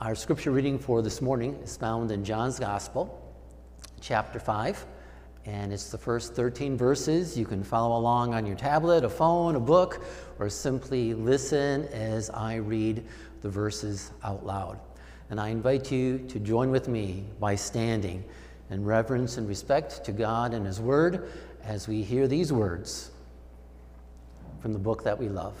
Our scripture reading for this morning is found in John's Gospel, chapter 5, and it's the first 13 verses. You can follow along on your tablet, a phone, a book, or simply listen as I read the verses out loud. And I invite you to join with me by standing in reverence and respect to God and His Word as we hear these words from the book that we love.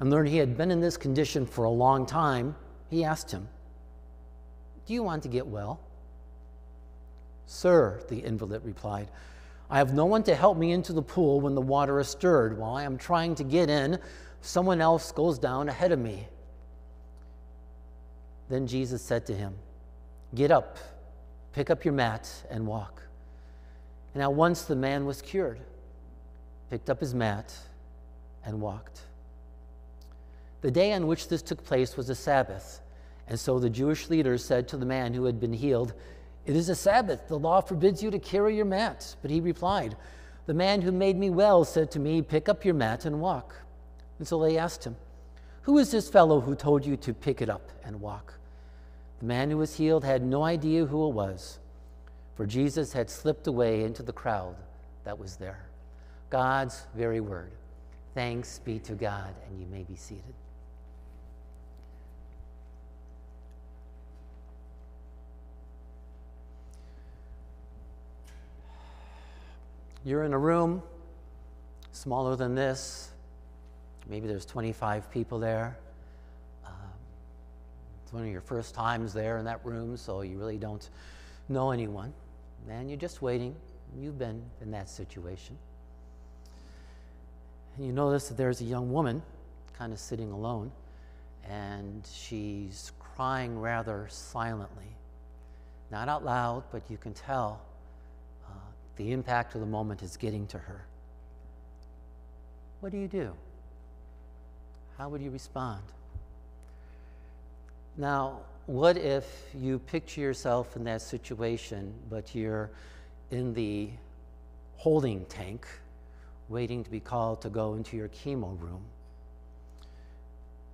and learned he had been in this condition for a long time, he asked him, Do you want to get well? Sir, the invalid replied, I have no one to help me into the pool when the water is stirred. While I am trying to get in, someone else goes down ahead of me. Then Jesus said to him, Get up, pick up your mat, and walk. And at once the man was cured, picked up his mat, and walked. The day on which this took place was a Sabbath. And so the Jewish leaders said to the man who had been healed, It is a Sabbath. The law forbids you to carry your mat. But he replied, The man who made me well said to me, Pick up your mat and walk. And so they asked him, Who is this fellow who told you to pick it up and walk? The man who was healed had no idea who it was, for Jesus had slipped away into the crowd that was there. God's very word. Thanks be to God, and you may be seated. You're in a room smaller than this. Maybe there's 25 people there. Um, it's one of your first times there in that room, so you really don't know anyone. And you're just waiting. You've been in that situation. And you notice that there's a young woman kind of sitting alone, and she's crying rather silently. Not out loud, but you can tell the impact of the moment is getting to her. What do you do? How would you respond? Now, what if you picture yourself in that situation, but you're in the holding tank waiting to be called to go into your chemo room?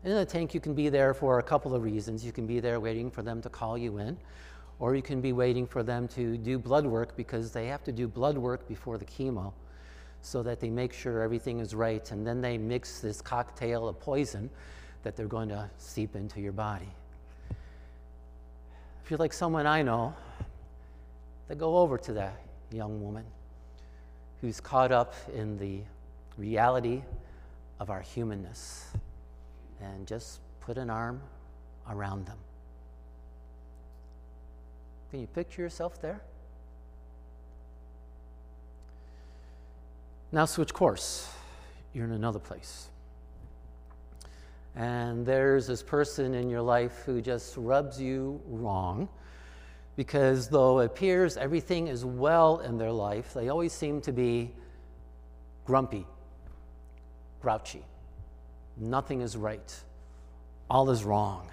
In the tank, you can be there for a couple of reasons. You can be there waiting for them to call you in, or you can be waiting for them to do blood work because they have to do blood work before the chemo so that they make sure everything is right. And then they mix this cocktail of poison that they're going to seep into your body. If you're like someone I know, they go over to that young woman who's caught up in the reality of our humanness and just put an arm around them. Can you picture yourself there? Now switch course. You're in another place. And there's this person in your life who just rubs you wrong because though it appears everything is well in their life, they always seem to be grumpy, grouchy. Nothing is right. All is wrong.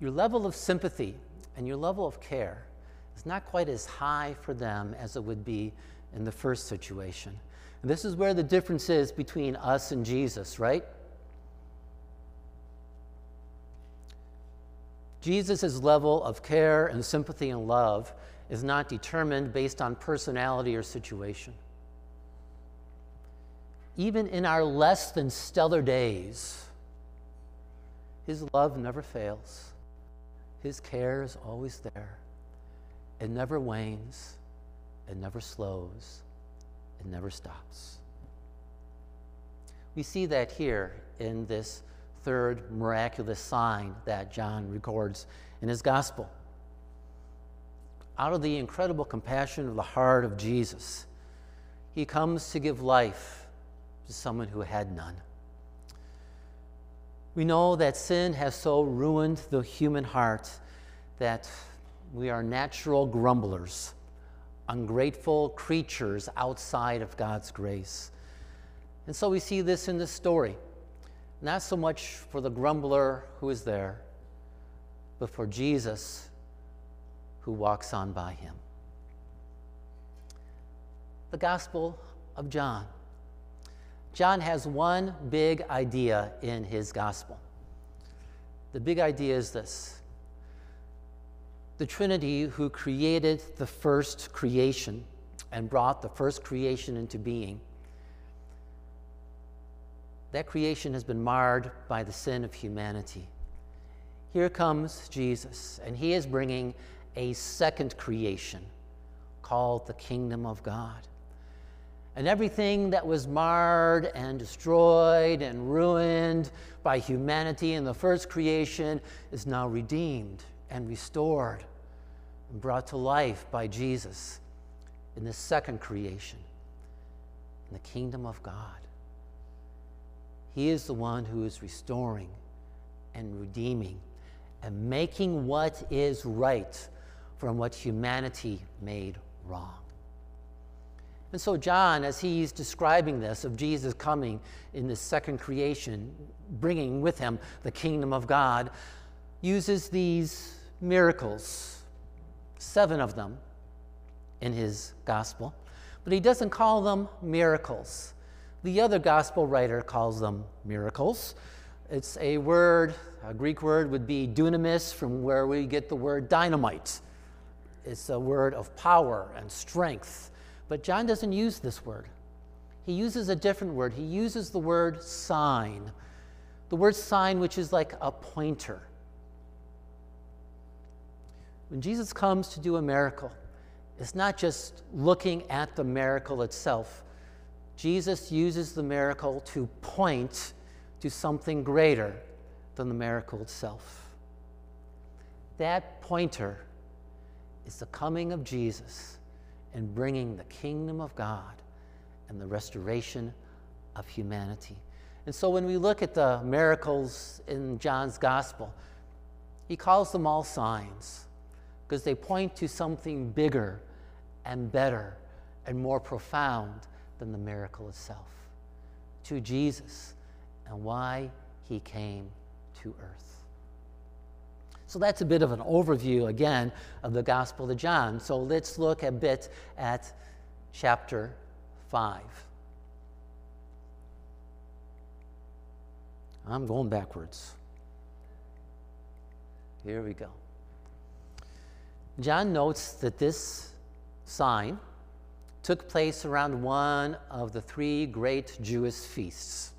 Your level of sympathy and your level of care is not quite as high for them as it would be in the first situation. And this is where the difference is between us and Jesus, right? Jesus' level of care and sympathy and love is not determined based on personality or situation. Even in our less than stellar days, his love never fails. His care is always there. It never wanes, it never slows, it never stops. We see that here in this third miraculous sign that John records in his gospel. Out of the incredible compassion of the heart of Jesus, he comes to give life to someone who had none. We know that sin has so ruined the human heart that we are natural grumblers, ungrateful creatures outside of God's grace. And so we see this in this story. Not so much for the grumbler who is there, but for Jesus who walks on by him. The Gospel of John. John has one big idea in his Gospel. The big idea is this the Trinity, who created the first creation and brought the first creation into being, that creation has been marred by the sin of humanity. Here comes Jesus, and he is bringing a second creation called the kingdom of God. And everything that was marred and destroyed and ruined by humanity in the first creation is now redeemed and restored and brought to life by Jesus in the second creation, in the kingdom of God. He is the one who is restoring and redeeming and making what is right from what humanity made wrong. And so, John, as he's describing this of Jesus coming in this second creation, bringing with him the kingdom of God, uses these miracles, seven of them in his gospel, but he doesn't call them miracles. The other gospel writer calls them miracles. It's a word, a Greek word would be dunamis, from where we get the word dynamite. It's a word of power and strength. But John doesn't use this word. He uses a different word. He uses the word sign. The word sign, which is like a pointer. When Jesus comes to do a miracle, it's not just looking at the miracle itself, Jesus uses the miracle to point to something greater than the miracle itself. That pointer is the coming of Jesus and bringing the kingdom of God and the restoration of humanity. And so when we look at the miracles in John's gospel, he calls them all signs because they point to something bigger and better and more profound than the miracle itself, to Jesus and why he came to earth. So that's a bit of an overview again of the Gospel of John. So let's look a bit at chapter 5. I'm going backwards. Here we go. John notes that this sign took place around one of the three great Jewish feasts.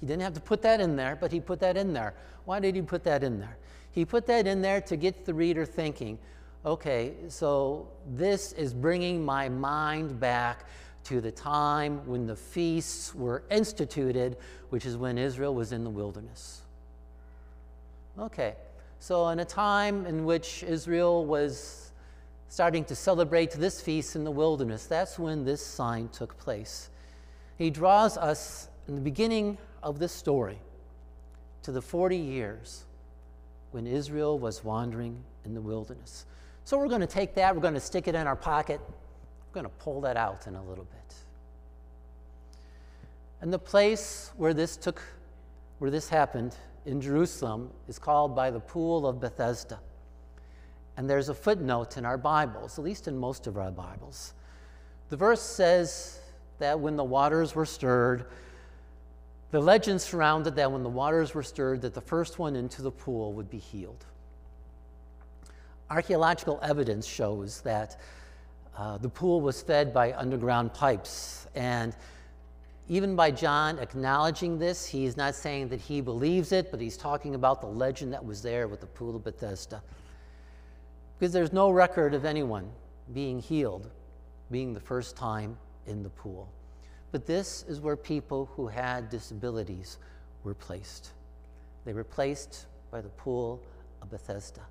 He didn't have to put that in there, but he put that in there. Why did he put that in there? He put that in there to get the reader thinking okay, so this is bringing my mind back to the time when the feasts were instituted, which is when Israel was in the wilderness. Okay, so in a time in which Israel was starting to celebrate this feast in the wilderness. That's when this sign took place. He draws us in the beginning of this story to the 40 years when Israel was wandering in the wilderness. So we're going to take that, we're going to stick it in our pocket, we're going to pull that out in a little bit. And the place where this took where this happened in Jerusalem is called by the pool of Bethesda. And there's a footnote in our Bibles, at least in most of our Bibles. The verse says that when the waters were stirred, the legend surrounded that when the waters were stirred, that the first one into the pool would be healed. Archaeological evidence shows that uh, the pool was fed by underground pipes. And even by John acknowledging this, he's not saying that he believes it, but he's talking about the legend that was there with the pool of Bethesda because there's no record of anyone being healed being the first time in the pool. But this is where people who had disabilities were placed. They were placed by the pool of Bethesda.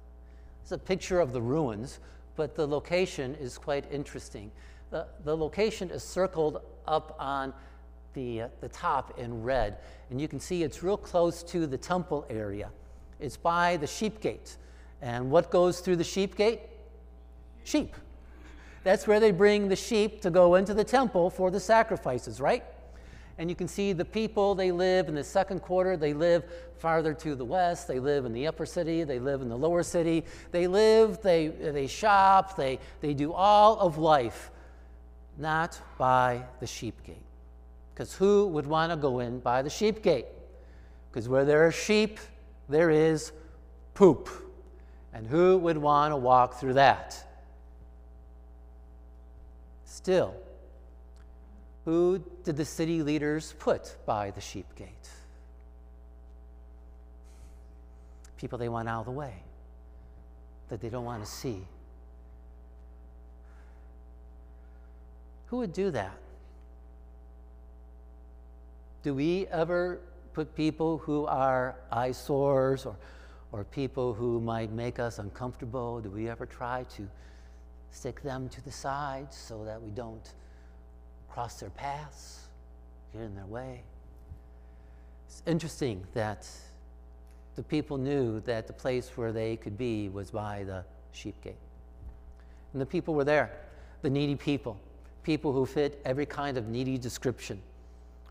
It's a picture of the ruins, but the location is quite interesting. The, the location is circled up on the, uh, the top in red, and you can see it's real close to the temple area. It's by the sheep gate. And what goes through the sheep gate? Sheep. That's where they bring the sheep to go into the temple for the sacrifices, right? And you can see the people, they live in the second quarter, they live farther to the west, they live in the upper city, they live in the lower city. They live, they, they shop, they, they do all of life, not by the sheep gate. Because who would want to go in by the sheep gate? Because where there are sheep, there is poop. And who would want to walk through that? Still, who did the city leaders put by the sheep gate? People they want out of the way, that they don't want to see. Who would do that? Do we ever put people who are eyesores or, or people who might make us uncomfortable? Do we ever try to stick them to the side so that we don't cross their paths, get in their way. It's interesting that the people knew that the place where they could be was by the sheep gate. And the people were there, the needy people, people who fit every kind of needy description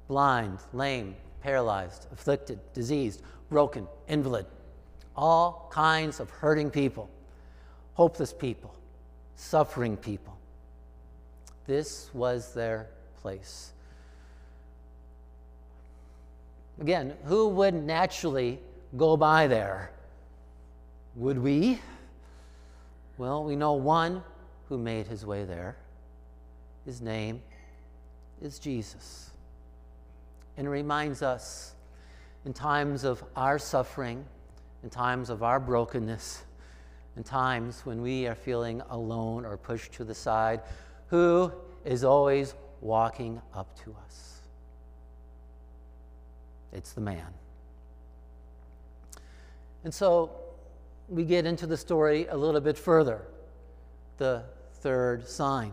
blind, lame, paralyzed, afflicted, diseased, broken, invalid, all kinds of hurting people, hopeless people, suffering people. This was their place. Again, who would naturally go by there? Would we? Well, we know one who made his way there. His name is Jesus. And it reminds us in times of our suffering, in times of our brokenness, in times when we are feeling alone or pushed to the side, who is always walking up to us. It's the man. And so we get into the story a little bit further. The third sign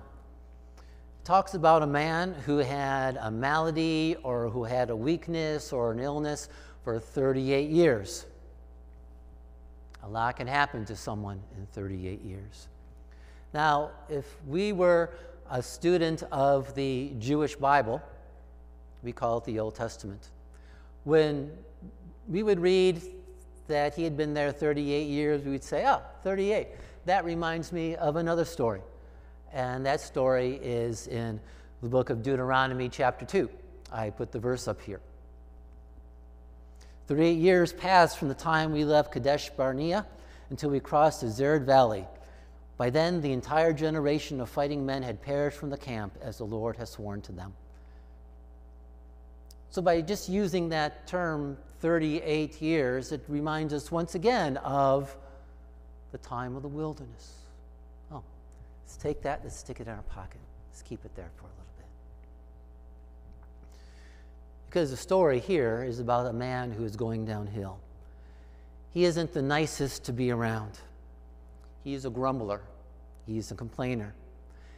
it talks about a man who had a malady or who had a weakness or an illness for 38 years. A lot can happen to someone in 38 years. Now, if we were a student of the Jewish Bible, we call it the Old Testament, when we would read that he had been there 38 years, we would say, oh, 38. That reminds me of another story. And that story is in the book of Deuteronomy, chapter 2. I put the verse up here. 38 years passed from the time we left Kadesh Barnea until we crossed the Zered Valley by then, the entire generation of fighting men had perished from the camp, as the Lord has sworn to them. So, by just using that term 38 years, it reminds us once again of the time of the wilderness. Oh, let's take that, let's stick it in our pocket. Let's keep it there for a little bit. Because the story here is about a man who is going downhill. He isn't the nicest to be around. He's a grumbler, he's a complainer.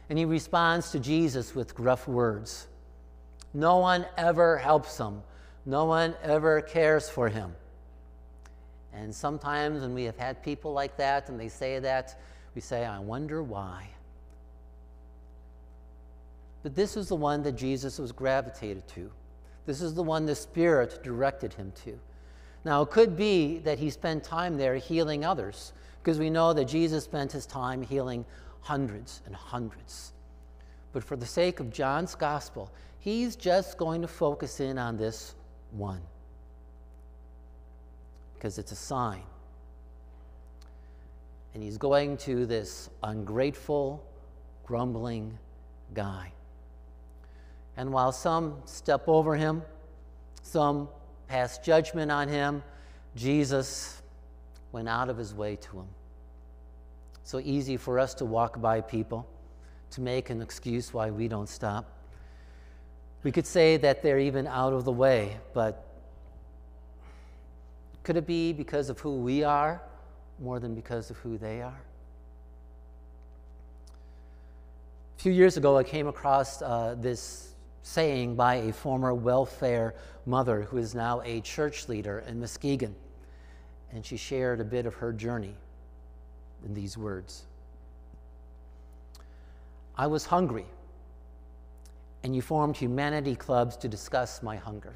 And he responds to Jesus with gruff words. No one ever helps him, no one ever cares for him. And sometimes when we have had people like that and they say that, we say, I wonder why. But this is the one that Jesus was gravitated to. This is the one the Spirit directed him to. Now, it could be that he spent time there healing others because we know that Jesus spent his time healing hundreds and hundreds. But for the sake of John's gospel, he's just going to focus in on this one because it's a sign. And he's going to this ungrateful, grumbling guy. And while some step over him, some pass judgment on him, Jesus went out of his way to him so easy for us to walk by people, to make an excuse why we don't stop. We could say that they're even out of the way, but could it be because of who we are more than because of who they are? A few years ago, I came across uh, this saying by a former welfare mother who is now a church leader in Muskegon. And she shared a bit of her journey in these words I was hungry, and you formed humanity clubs to discuss my hunger.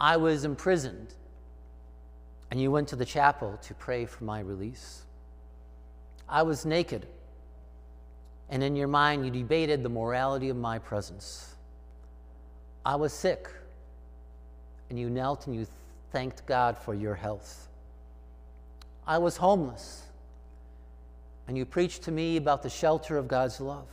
I was imprisoned, and you went to the chapel to pray for my release. I was naked and in your mind you debated the morality of my presence. I was sick, and you knelt and you thanked God for your health. I was homeless, and you preached to me about the shelter of God's love.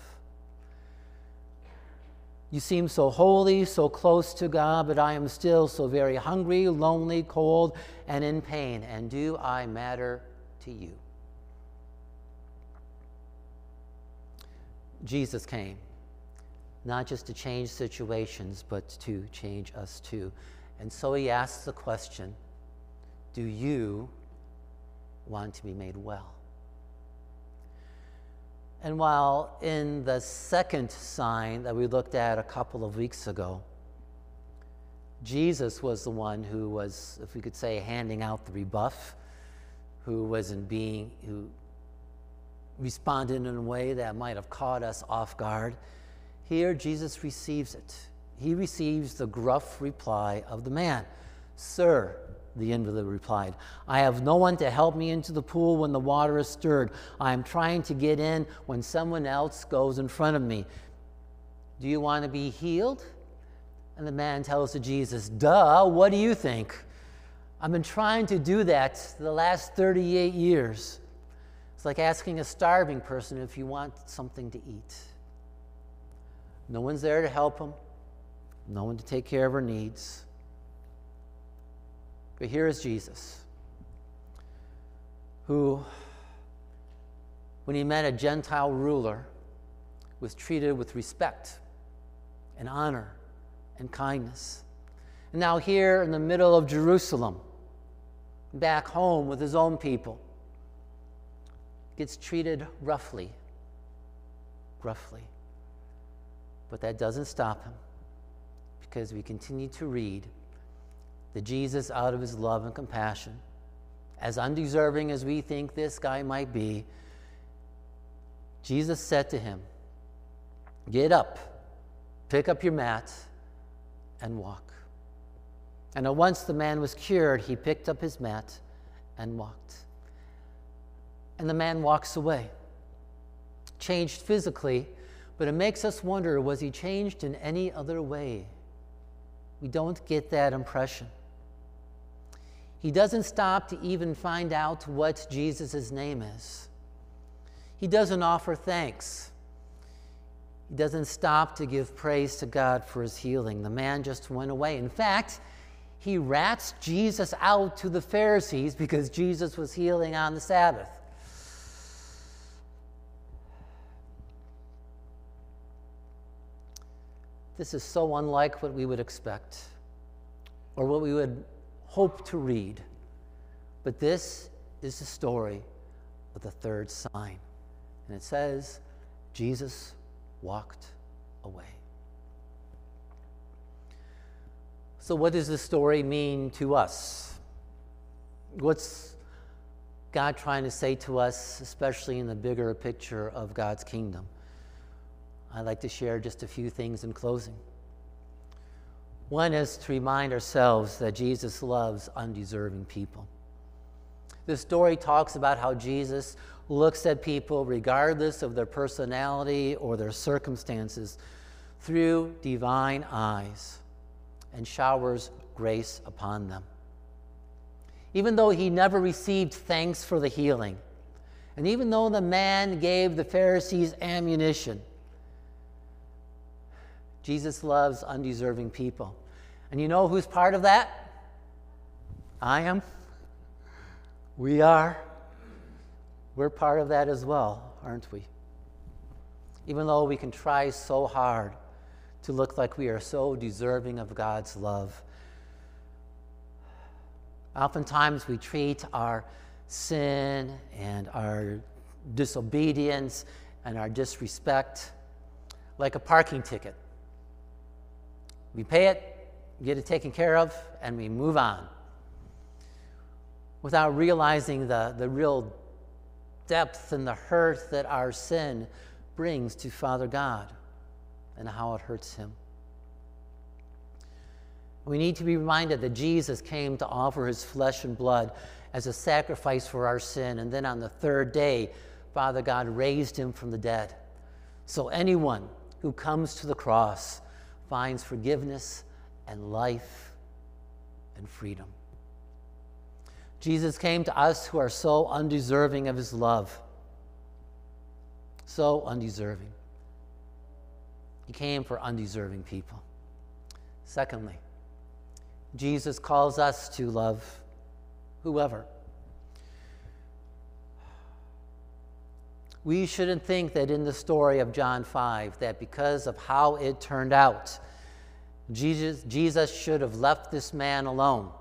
You seem so holy, so close to God, but I am still so very hungry, lonely, cold, and in pain. And do I matter to you? Jesus came, not just to change situations, but to change us too. And so he asks the question Do you want to be made well? And while in the second sign that we looked at a couple of weeks ago, Jesus was the one who was, if we could say, handing out the rebuff, who wasn't being, who responded in a way that might have caught us off guard. Here, Jesus receives it. He receives the gruff reply of the man Sir, the invalid replied, I have no one to help me into the pool when the water is stirred. I am trying to get in when someone else goes in front of me. Do you want to be healed? And the man tells to Jesus, Duh, what do you think? I've been trying to do that the last 38 years. It's like asking a starving person if you want something to eat. No one's there to help them, no one to take care of her needs. But here is Jesus, who, when he met a Gentile ruler, was treated with respect and honor and kindness. And now, here in the middle of Jerusalem, back home with his own people, gets treated roughly. Roughly. But that doesn't stop him because we continue to read that Jesus, out of his love and compassion, as undeserving as we think this guy might be, Jesus said to him, Get up, pick up your mat, and walk. And at once the man was cured, he picked up his mat and walked and the man walks away. Changed physically, but it makes us wonder was he changed in any other way? We don't get that impression. He doesn't stop to even find out what Jesus' name is. He doesn't offer thanks. He doesn't stop to give praise to God for his healing. The man just went away. In fact, he rats Jesus out to the Pharisees because Jesus was healing on the Sabbath. This is so unlike what we would expect or what we would hope to read. But this is the story of the third sign. And it says, Jesus walked away. So, what does this story mean to us? What's God trying to say to us, especially in the bigger picture of God's kingdom? I'd like to share just a few things in closing. One is to remind ourselves that Jesus loves undeserving people. The story talks about how Jesus looks at people, regardless of their personality or their circumstances, through divine eyes and showers grace upon them. Even though he never received thanks for the healing, and even though the man gave the Pharisees ammunition, Jesus loves undeserving people. And you know who's part of that? I am. We are. We're part of that as well, aren't we? Even though we can try so hard to look like we are so deserving of God's love, oftentimes we treat our sin and our disobedience and our disrespect like a parking ticket We pay it, get it taken care of, and we move on without realizing the, the real depth and the hurt that our sin brings to Father God and how it hurts Him. We need to be reminded that Jesus came to offer His flesh and blood as a sacrifice for our sin, and then on the third day, Father God raised Him from the dead. So anyone who comes to the cross finds forgiveness and life and freedom. Jesus came to us who are so undeserving of his love. So undeserving. He came for undeserving people. Secondly, Jesus calls us to love whoever. We shouldn't think that in the story of John 5 that because of how it turned out, Jesus, Jesus should have left this man alone.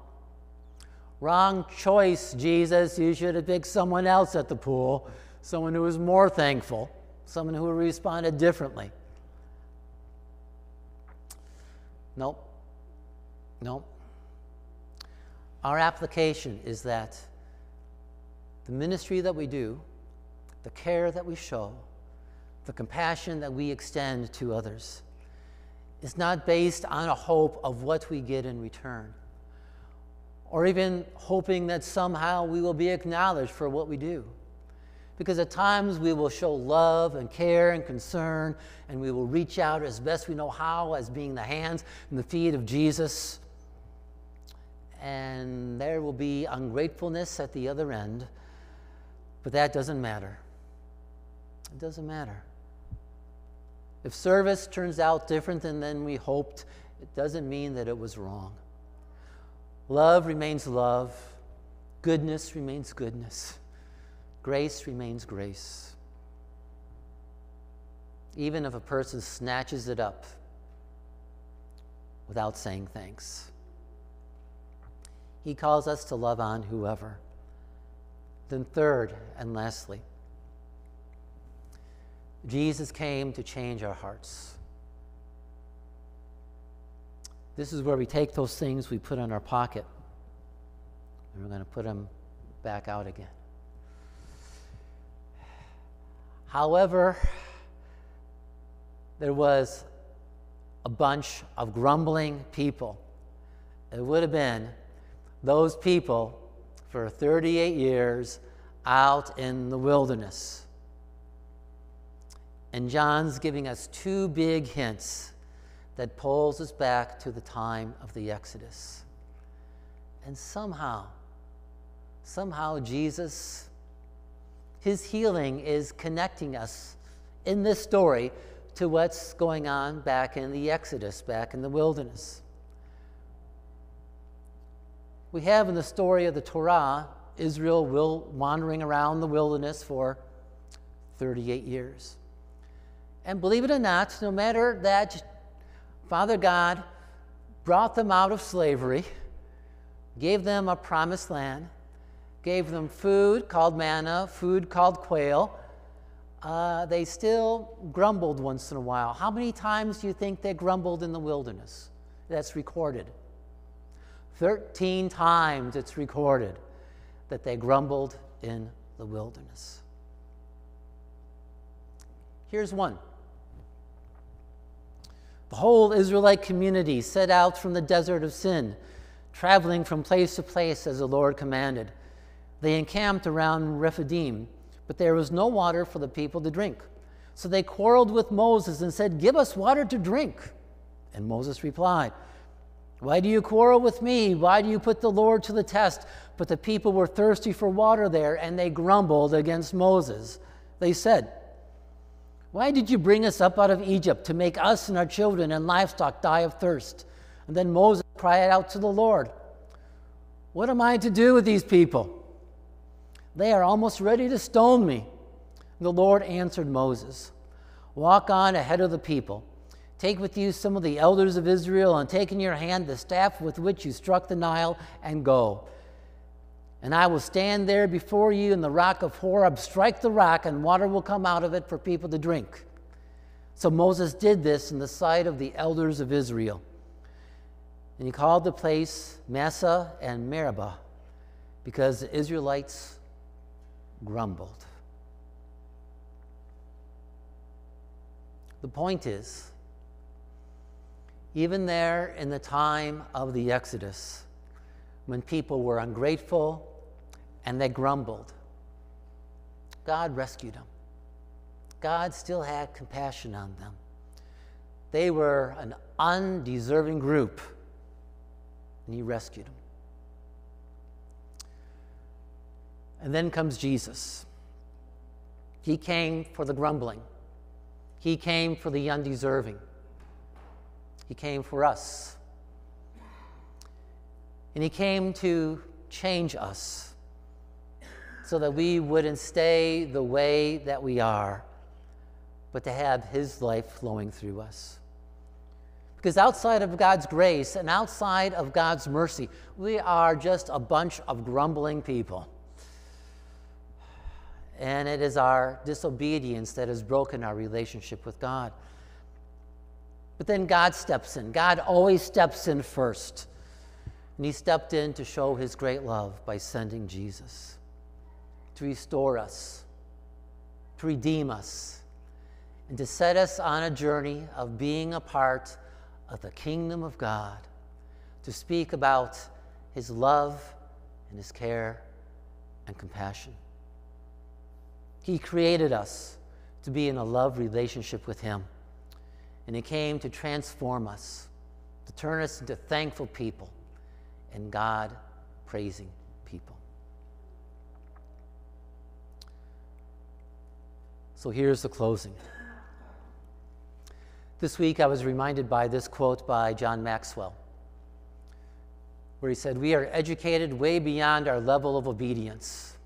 Wrong choice, Jesus. You should have picked someone else at the pool, someone who was more thankful, someone who responded differently. Nope. Nope. Our application is that the ministry that we do, the care that we show, the compassion that we extend to others is not based on a hope of what we get in return or even hoping that somehow we will be acknowledged for what we do. Because at times we will show love and care and concern, and we will reach out as best we know how, as being the hands and the feet of Jesus. And there will be ungratefulness at the other end, but that doesn't matter. It doesn't matter. If service turns out different than, than we hoped, it doesn't mean that it was wrong. Love remains love, goodness remains goodness, grace remains grace. Even if a person snatches it up without saying thanks. He calls us to love on whoever. Then, third and lastly, Jesus came to change our hearts. This is where we take those things we put in our pocket and we're going to put them back out again. However, there was a bunch of grumbling people. It would have been those people for 38 years out in the wilderness. And John's giving us two big hints that pulls us back to the time of the Exodus. And somehow, somehow Jesus, his healing is connecting us in this story to what's going on back in the Exodus, back in the wilderness. We have in the story of the Torah Israel will wandering around the wilderness for 38 years. And believe it or not, no matter that Father God brought them out of slavery, gave them a promised land, gave them food called manna, food called quail. Uh, they still grumbled once in a while. How many times do you think they grumbled in the wilderness? That's recorded. 13 times it's recorded that they grumbled in the wilderness. Here's one. The whole Israelite community set out from the desert of sin, traveling from place to place as the Lord commanded. They encamped around Rephidim, but there was no water for the people to drink. So they quarreled with Moses and said, Give us water to drink. And Moses replied, Why do you quarrel with me? Why do you put the Lord to the test? But the people were thirsty for water there, and they grumbled against Moses. They said, why did you bring us up out of Egypt to make us and our children and livestock die of thirst? And then Moses cried out to the Lord, What am I to do with these people? They are almost ready to stone me. The Lord answered Moses, Walk on ahead of the people. Take with you some of the elders of Israel, and take in your hand the staff with which you struck the Nile, and go. And I will stand there before you in the rock of Horeb, strike the rock, and water will come out of it for people to drink. So Moses did this in the sight of the elders of Israel. And he called the place Massa and Meribah because the Israelites grumbled. The point is, even there in the time of the Exodus, when people were ungrateful and they grumbled, God rescued them. God still had compassion on them. They were an undeserving group, and He rescued them. And then comes Jesus. He came for the grumbling, He came for the undeserving, He came for us. And He came to change us so that we wouldn't stay the way that we are, but to have His life flowing through us. Because outside of God's grace and outside of God's mercy, we are just a bunch of grumbling people. And it is our disobedience that has broken our relationship with God. But then God steps in. God always steps in first. And He stepped in to show His great love by sending Jesus to restore us, to redeem us, and to set us on a journey of being a part of the kingdom of God, to speak about His love and His care and compassion. He created us to be in a love relationship with Him. And He came to transform us, to turn us into thankful people and God praising people. So here's the closing. This week I was reminded by this quote by John Maxwell, where he said, We are educated way beyond our level of obedience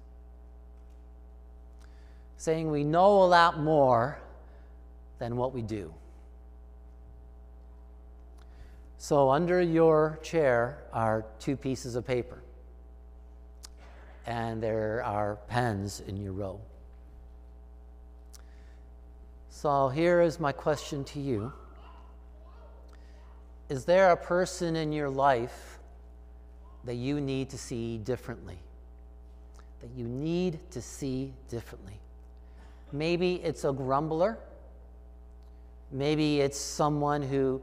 saying we know a lot more than what we do. So, under your chair are two pieces of paper, and there are pens in your row. So, here is my question to you Is there a person in your life that you need to see differently? That you need to see differently? Maybe it's a grumbler. Maybe it's someone who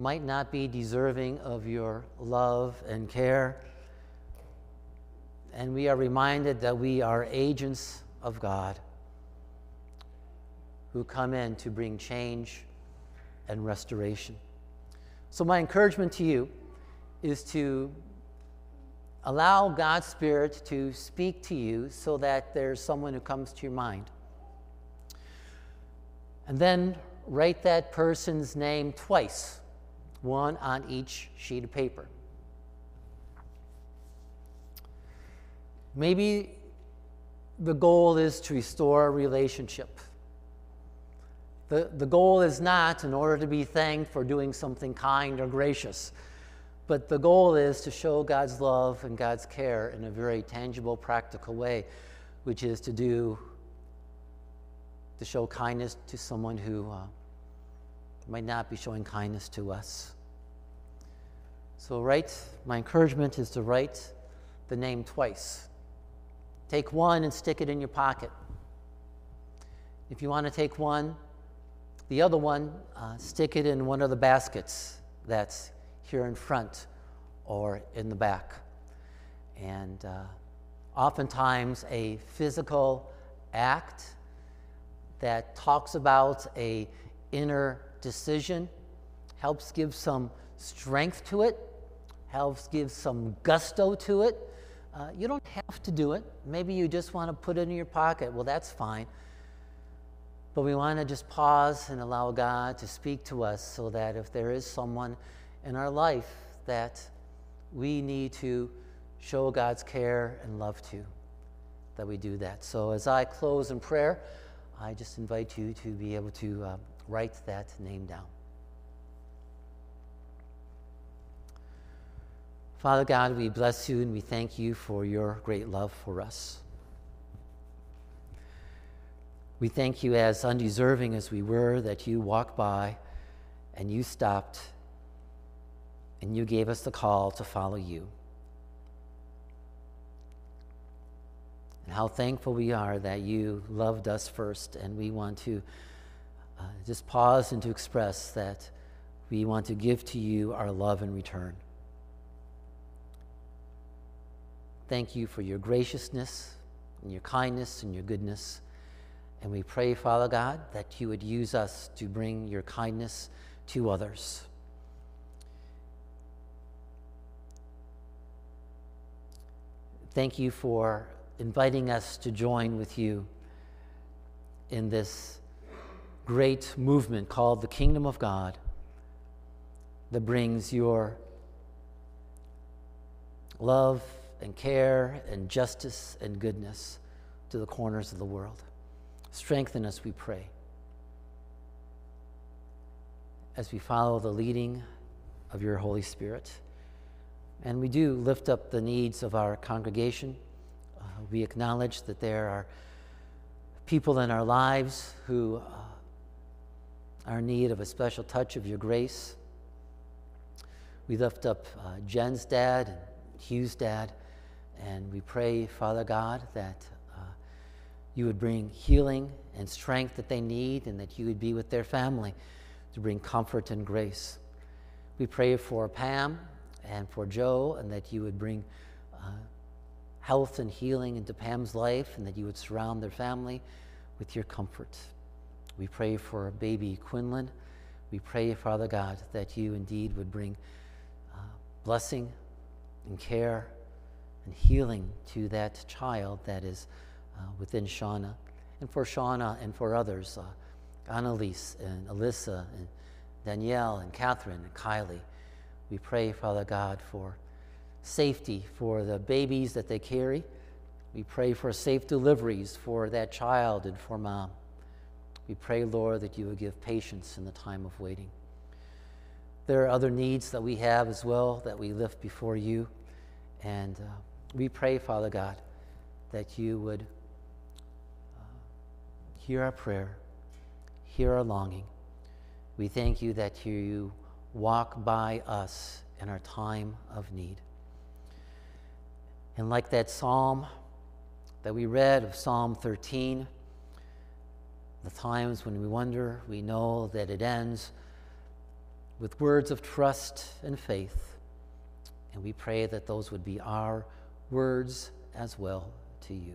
might not be deserving of your love and care. And we are reminded that we are agents of God who come in to bring change and restoration. So, my encouragement to you is to allow God's Spirit to speak to you so that there's someone who comes to your mind and then write that person's name twice, one on each sheet of paper. Maybe the goal is to restore a relationship. The, the goal is not in order to be thanked for doing something kind or gracious, but the goal is to show God's love and God's care in a very tangible, practical way, which is to do to show kindness to someone who uh, might not be showing kindness to us. So, write, my encouragement is to write the name twice. Take one and stick it in your pocket. If you want to take one, the other one, uh, stick it in one of the baskets that's here in front or in the back. And uh, oftentimes, a physical act that talks about a inner decision, helps give some strength to it, helps give some gusto to it. Uh, you don't have to do it. Maybe you just want to put it in your pocket. Well, that's fine. But we want to just pause and allow God to speak to us so that if there is someone in our life that we need to show God's care and love to, that we do that. So as I close in prayer, I just invite you to be able to uh, write that name down. Father God, we bless you and we thank you for your great love for us. We thank you, as undeserving as we were, that you walked by and you stopped and you gave us the call to follow you. And how thankful we are that you loved us first, and we want to uh, just pause and to express that we want to give to you our love in return. Thank you for your graciousness and your kindness and your goodness. And we pray, Father God, that you would use us to bring your kindness to others. Thank you for inviting us to join with you in this great movement called the Kingdom of God that brings your love and care and justice and goodness to the corners of the world. Strengthen us, we pray, as we follow the leading of your Holy Spirit. And we do lift up the needs of our congregation. Uh, we acknowledge that there are people in our lives who uh, are in need of a special touch of your grace. We lift up uh, Jen's dad and Hugh's dad, and we pray, Father God, that you would bring healing and strength that they need, and that you would be with their family to bring comfort and grace. We pray for Pam and for Joe, and that you would bring uh, health and healing into Pam's life, and that you would surround their family with your comfort. We pray for baby Quinlan. We pray, Father God, that you indeed would bring uh, blessing and care and healing to that child that is within Shauna. And for Shauna and for others, uh, Annalise and Alyssa and Danielle and Catherine and Kylie. We pray, Father God, for safety for the babies that they carry. We pray for safe deliveries for that child and for mom. We pray, Lord, that you would give patience in the time of waiting. There are other needs that we have as well that we lift before you. And uh, we pray, Father God, that you would uh, hear our prayer, hear our longing. We thank you that you walk by us in our time of need. And like that psalm that we read of Psalm 13, the times when we wonder, we know that it ends with words of trust and faith. And we pray that those would be our words as well to you.